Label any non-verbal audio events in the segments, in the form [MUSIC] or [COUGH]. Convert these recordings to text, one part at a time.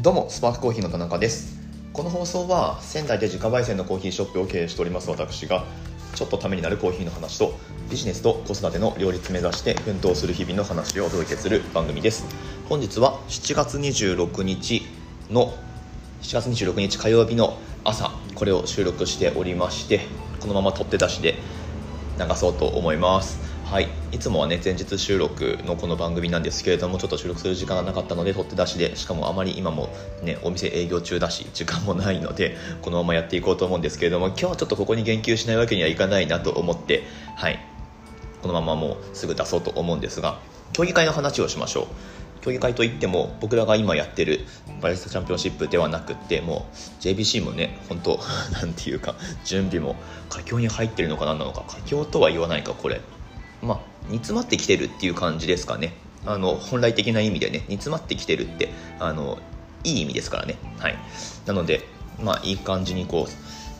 どうもスパークコーヒーの田中です。この放送は仙台で自家焙煎のコーヒーショップを経営しております私がちょっとためになるコーヒーの話とビジネスと子育ての両立目指して奮闘する日々の話をお届けする番組です。本日は7月26日の7月26日火曜日の朝これを収録しておりましてこのまま取って出しで流そうと思います。はい。いつもはね前日収録のこの番組なんですけれどもちょっと収録する時間がなかったので取って出しでしかもあまり今もねお店営業中だし時間もないので [LAUGHS] このままやっていこうと思うんですけれども今日はちょっとここに言及しないわけにはいかないなと思ってはい。このままもうすぐ出そうと思うんですが競技会の話をしましょう。競技会といっても僕らが今やってるバリスタチャンピオンシップではなくってもう JBC もね本当 [LAUGHS] なんていうか準備も佳境に入ってるのか何なのか佳境とは言わないかこれ。まあ煮詰まってきてるっていう感じですかね。あの本来的な意味でね煮詰まってきてるってあのいい意味ですからね。はい。なのでまあいい感じにこ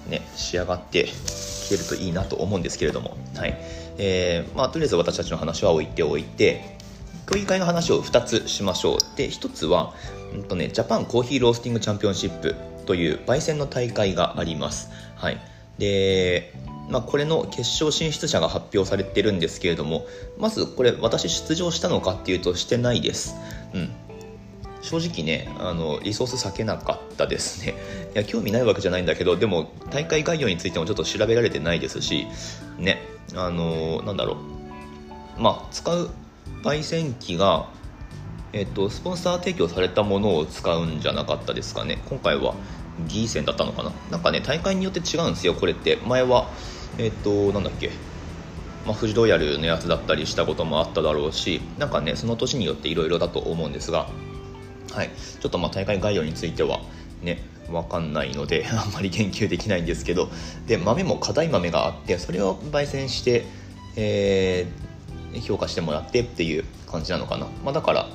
うね仕上がってきてるといいなと思うんですけれども。はい。えー、まあとりあえず私たちの話は置いておいて競技会の話を2つしましょう。で1つは、うんとね、ジャパンコーヒーロースティングチャンピオンシップという焙煎の大会があります。はい。でまあ、これの決勝進出者が発表されてるんですけれどもまずこれ私出場したのかっていうとしてないです、うん、正直ねあのリソース避けなかったですね。[LAUGHS] いや興味ないわけじゃないんだけどでも大会概要についてもちょっと調べられてないですしね。あのなんだろう。まあ使う焙煎機がえっと、スポンサー提供されたものを使うんじゃなかったですかね。今回はギーセンだったのかな。なんかね大会によって違うんですよこれって。前はえっ、となんだっけ。まあ、富士ロイヤルのやつだったりしたこともあっただろうしなんかねその年によっていろいろだと思うんですが、はい、ちょっとまあ大会概要についてはね分かんないので [LAUGHS] あんまり言及できないんですけどで豆も硬い豆があってそれを焙煎して、えー、評価してもらってっていう感じなのかな、まあ、だから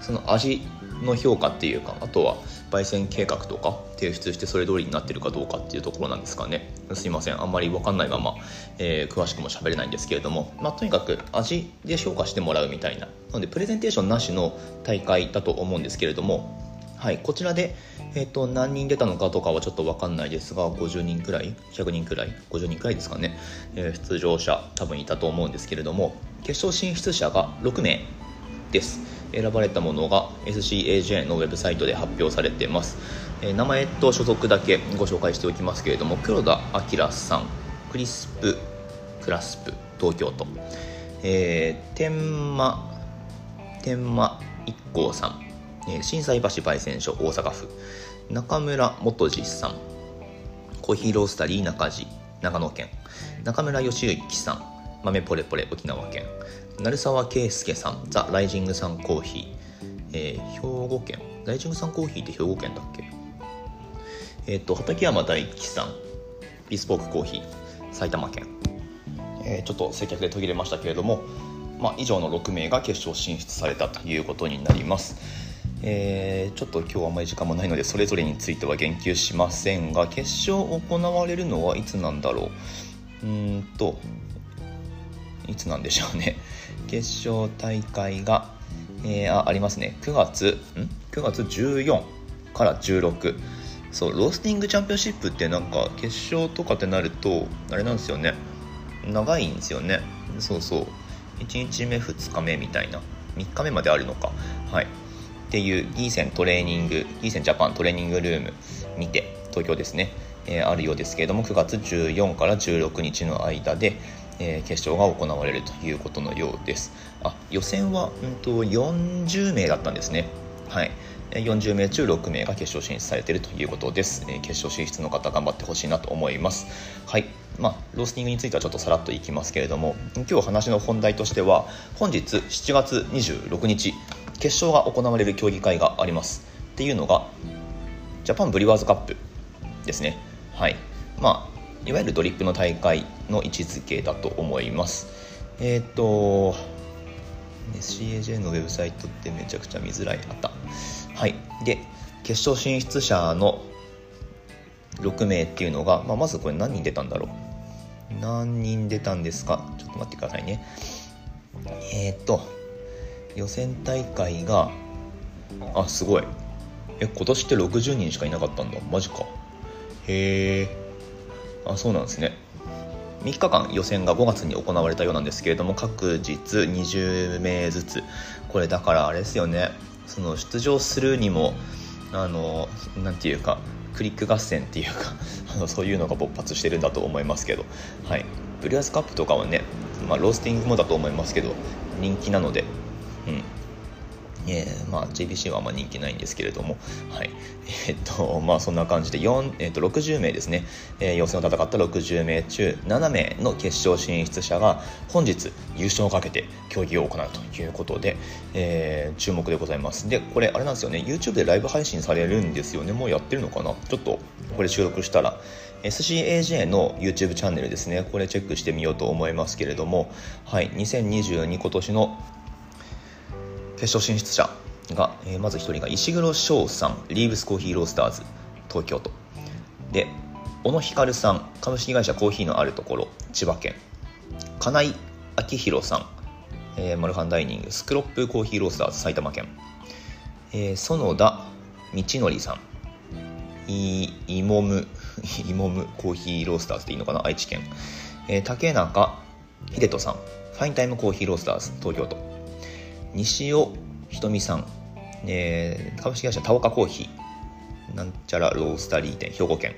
その味の評価っていうかあとは焙煎計画とか提出してそれ通りになってるかどうかっていうところなんですかね。すいません。あんまり分かんないまま、えー、詳しくも喋れないんですけれども、まあ、とにかく味で評価してもらうみたいな。なのでプレゼンテーションなしの大会だと思うんですけれども。はい、こちらで、えーと、何人出たのかとかはちょっと分かんないですが50人くらい？100人くらい？50人くらいですかね、えー、出場者多分いたと思うんですけれども。決勝進出者が6名です。選ばれたものが SCAJ のウェブサイトで発表されています、えー、名前と所属だけご紹介しておきますけれども黒田明さんクリスプクラスプ東京都、えー、天満天満一行さん、えー、震災橋焙煎所大阪府。中村元次さん。コーヒーロースタリー中地長野県。中村義之さん。豆ポレポレ沖縄県。鳴沢圭介さんザ・ライジングさんコーヒー、えー、兵庫県。ライジングさんコーヒーって兵庫県だっけ？えっ、と畠山大樹さん。ビスポークコーヒー。埼玉県、えー、ちょっと接客で途切れましたけれども、まあ、以上の6名が決勝進出されたということになります。えー、ちょっと今日はあまり時間もないのでそれぞれについては言及しませんが決勝行われるのはいつなんだろう？うんといつなんでしょうね。[LAUGHS] 決勝大会が、えー、あありますね。9月ん？9月14から16そうロースティングチャンピオンシップってなんか決勝とかってなるとあれなんですよね。長いんですよね。そうそう。1日目2日目みたいな。3日目まであるのか。はい。っていうギーセントレーニングギーセンジャパントレーニングルームにて東京ですね、えー、あるようですけれども9月14から16日の間で、えー、決勝が行われるということのようです。あ予選は、うんと、40名だったんですね。はい。40名中6名が決勝進出されているということです、えー、決勝進出の方頑張ってほしいなと思います。はい。まあ、ロースティングについてはちょっとさらっといきますけれども今日話の本題としては本日7月26日決勝が行われる競技会があります。っていうのがジャパンブリワーズカップですね。はい。まあいわゆるドリップの大会の位置づけだと思います。えっ、ー、と CAJ のウェブサイトってめちゃくちゃ見づらいあったはい。で決勝進出者の6名っていうのが、まあ、まずこれ何人出たんだろう？何人出たんですか？ちょっと待ってくださいね。えっ、ー、と予選大会があすごい。え今年って60人しかいなかったんだ。マジか。へえあそうなんですね。3日間予選が5月に行われたようなんですけれども各日20名ずつ。これだからあれですよね。その出場するにもあのなんていうかクリック合戦っていうか [LAUGHS] あのそういうのが勃発してるんだと思いますけど、はい、ブリュアスカップとかはね、まあ、ロースティングもだと思いますけど人気なので、うん、えー、まあ、JBC はあんま人気ないんですけれども、はい。えー、っと、まあ、そんな感じで、4、えー、っと、60名ですね、えー、予選を戦った60名中、7名の決勝進出者が、本日、優勝をかけて競技を行うということで、えー、注目でございます。で、これ、あれなんですよね、YouTube でライブ配信されるんですよね。もうやってるのかな？ちょっと、これ収録したら、SCAJ の YouTube チャンネルですね、これチェックしてみようと思いますけれども、はい、2022今年の決勝進出者が、えー、まず1人が石黒翔さんリーブスコーヒーロースターズ東京都。で小野光さん株式会社コーヒーのあるところ千葉県。金井明宏さん、えー、マルハンダイニングスクロップコーヒーロースターズ埼玉県、えー、園田道則さん。いいもむいもむコーヒーロースターズでいいのかな？愛知県、えー、竹中秀人さん。ファインタイムコーヒーロースターズ東京都。西尾ひとみさん、えー、株式会社田岡コーヒー。なんちゃらロースタリー店。兵庫県。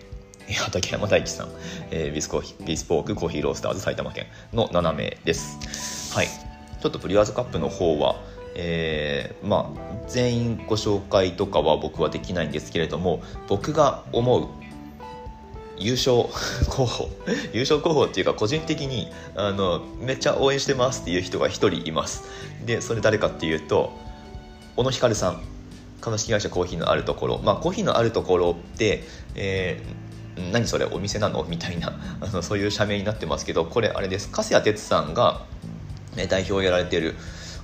畠山大樹さん、えー、ビスコーヒービスポークコーヒーロースターズ埼玉県の7名です。はい。ちょっとブリュワーズカップの方はえー、まあ全員ご紹介とかは僕はできないんですけれども僕が思う優勝候補 [LAUGHS] 優勝候補っていうか個人的にあのめっちゃ応援してますっていう人が1人います。でそれ誰かっていうと小野光さん。株式会社コーヒーのあるところ。まあコーヒーのあるところって、えー、何それお店なの？みたいな [LAUGHS] あのそういう社名になってますけどこれあれです。粕谷哲さんが代表をやられてる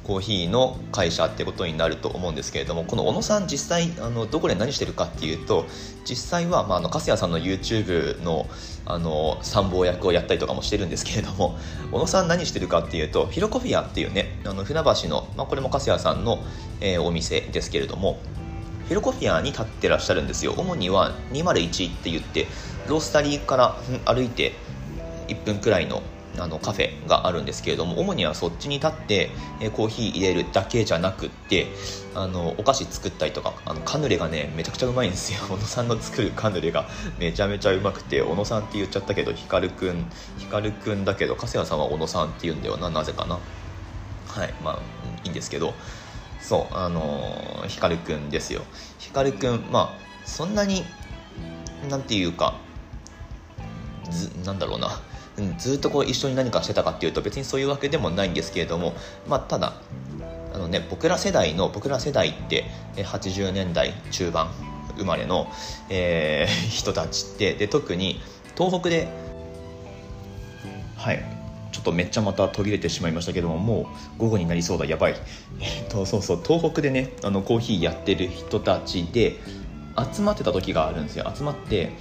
コーヒーの会社ってことになると思うんですけれどもこの小野さん実際あのどこで何してるかっていうと実際は、まあ、あの粕谷さんの YouTube のあの参謀役をやったりとかもしてるんですけれども [LAUGHS] 小野さん何してるかっていうとフィロコフィアっていうねあの船橋の、まあ、これも粕谷さんの、えー、お店ですけれどもフィロコフィアに立ってらっしゃるんですよ。主には201って言ってロースタリーから歩いて1分くらいのあのカフェがあるんですけれども主にはそっちに立って、えコーヒー入れるだけじゃなくってあのお菓子作ったりとかあのカヌレがねめちゃくちゃうまいんですよ。[LAUGHS] 小野さんの作るカヌレが。めちゃめちゃうまくて小野さんって言っちゃったけど光くん光くんだけど粕谷さんは小野さんって言うんだよななぜかな。はいまあいいんですけど。そうあの光くんですよ。光くんまあそんなになんていうかずなんだろうな。うん、ずっとこう一緒に何かしてたかっていうと別にそういうわけでもないんですけれども、まあ、ただあの、ね、僕ら世代の僕ら世代って80年代中盤生まれの、えー、[LAUGHS] 人たちってで特に東北ではいちょっとめっちゃまた途切れてしまいましたけどももう午後になりそうだやばい、えっと、そうそう東北でねあのコーヒーやってる人たちで集まってた時があるんですよ。集まって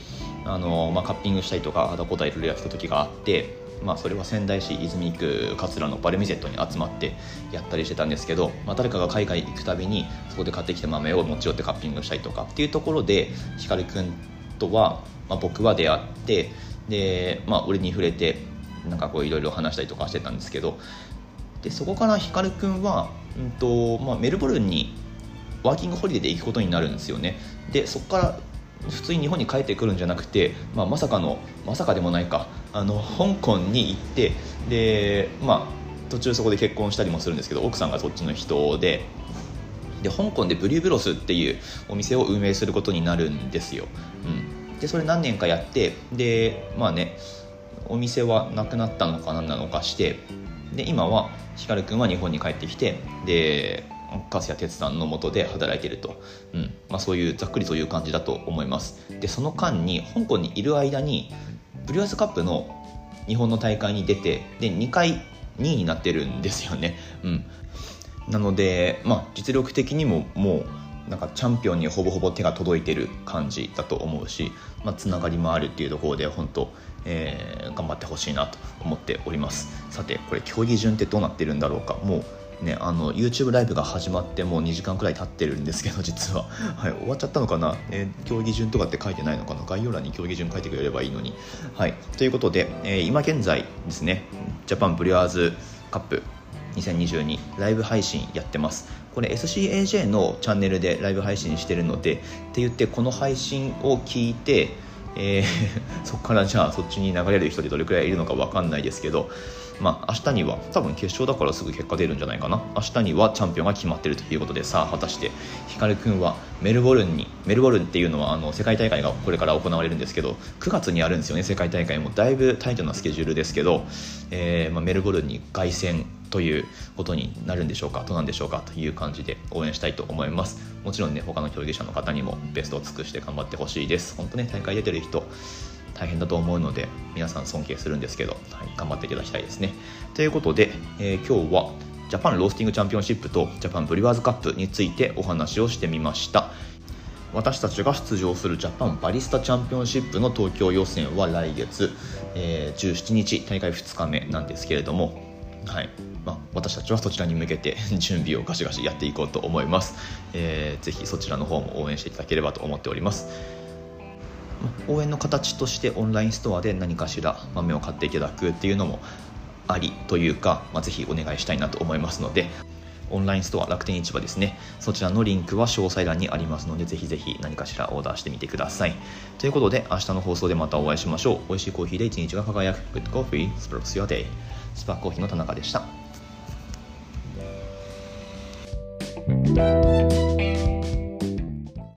あの、まあ、カッピングしたりとかあだこだいろいろやってた時があって、まあ、それは仙台市泉区桂のバルミゼットに集まってやったりしてたんですけど、まあ、誰かが海外行くたびにそこで買ってきた豆を持ち寄ってカッピングしたりとかっていうところで光くんとは、まあ、僕は出会ってで、まあ、俺に触れてなんかこういろいろ話したりとかしてたんですけどでそこから光くんは、うんとまあ、メルボルンにワーキングホリデーで行くことになるんですよね。でそこから普通に日本に帰ってくるんじゃなくて、まあ、まさかのまさかでもないか。あの香港に行ってで、まあ、途中そこで結婚したりもするんですけど奥さんがそっちの人で。で香港でブリューブロスっていうお店を運営することになるんですよ、うん、でそれ何年かやってでまあねお店はなくなったのか何なのかしてで今は光くんは日本に帰ってきてで粕谷哲さんのもとで働いてると、うん。まあ、そういうざっくりという感じだと思います。でその間に香港にいる間にブリュワーズカップの日本の大会に出てで2回2位になってるんですよね、うん、なので、まあ、実力的にももうなんかチャンピオンにほぼほぼ手が届いてる感じだと思うし、まあ、つながりもあるっていうところで本当、えー、頑張ってほしいなと思っております。さてこれ競技順ってどうなってるんだろうか。もうね、あの YouTube ライブが始まってもう2時間くらい経ってるんですけど実は、[LAUGHS] はい、終わっちゃったのかな、えー、競技順とかって書いてないのかな？概要欄に競技順書いてくれればいいのに、はい、ということで、えー、今現在ですねジャパンブリュワーズカップ2022ライブ配信やってます。これ SCAJ のチャンネルでライブ配信してるのでって言ってこの配信を聞いてえー、[LAUGHS] そこからじゃあそっちに流れる人でどれくらいいるのか分かんないですけど、まあ、明日には多分決勝だからすぐ結果出るんじゃないかな。明日にはチャンピオンが決まってるということで。さあ果たして光君はメルボルンにメルボルンっていうのはあの世界大会がこれから行われるんですけど9月にあるんですよね世界大会も。だいぶタイトなスケジュールですけど、えーまあ、メルボルンに凱旋ということになるんでしょうかどうなんでしょうかという感じで応援したいと思います。もちろんね他の競技者の方にもベストを尽くして頑張ってほしいです。本当ね大会出てる人大変だと思うので皆さん尊敬するんですけど、はい、頑張っていただきたいですね。ということで、えー、今日はジャパンロースティングチャンピオンシップとジャパンブリュワーズカップについてお話をしてみました。私たちが出場するジャパンバリスタチャンピオンシップの東京予選は来月、えー、17日大会2日目なんですけれどもはいまあ、私たちはそちらに向けて [LAUGHS] 準備をガシガシやっていこうと思います、えー、ぜひそちらの方も応援していただければと思っております。応援の形としてオンラインストアで何かしら豆を買っていただくっていうのもありというか、まあ、ぜひお願いしたいなと思いますのでオンラインストア楽天市場ですね。そちらのリンクは詳細欄にありますのでぜひぜひ何かしらオーダーしてみてください。ということで明日の放送でまたお会いしましょう。美味しいコーヒーで一日が輝く。Good Coffee Sparks Your Day スパーコーヒーの田中でした。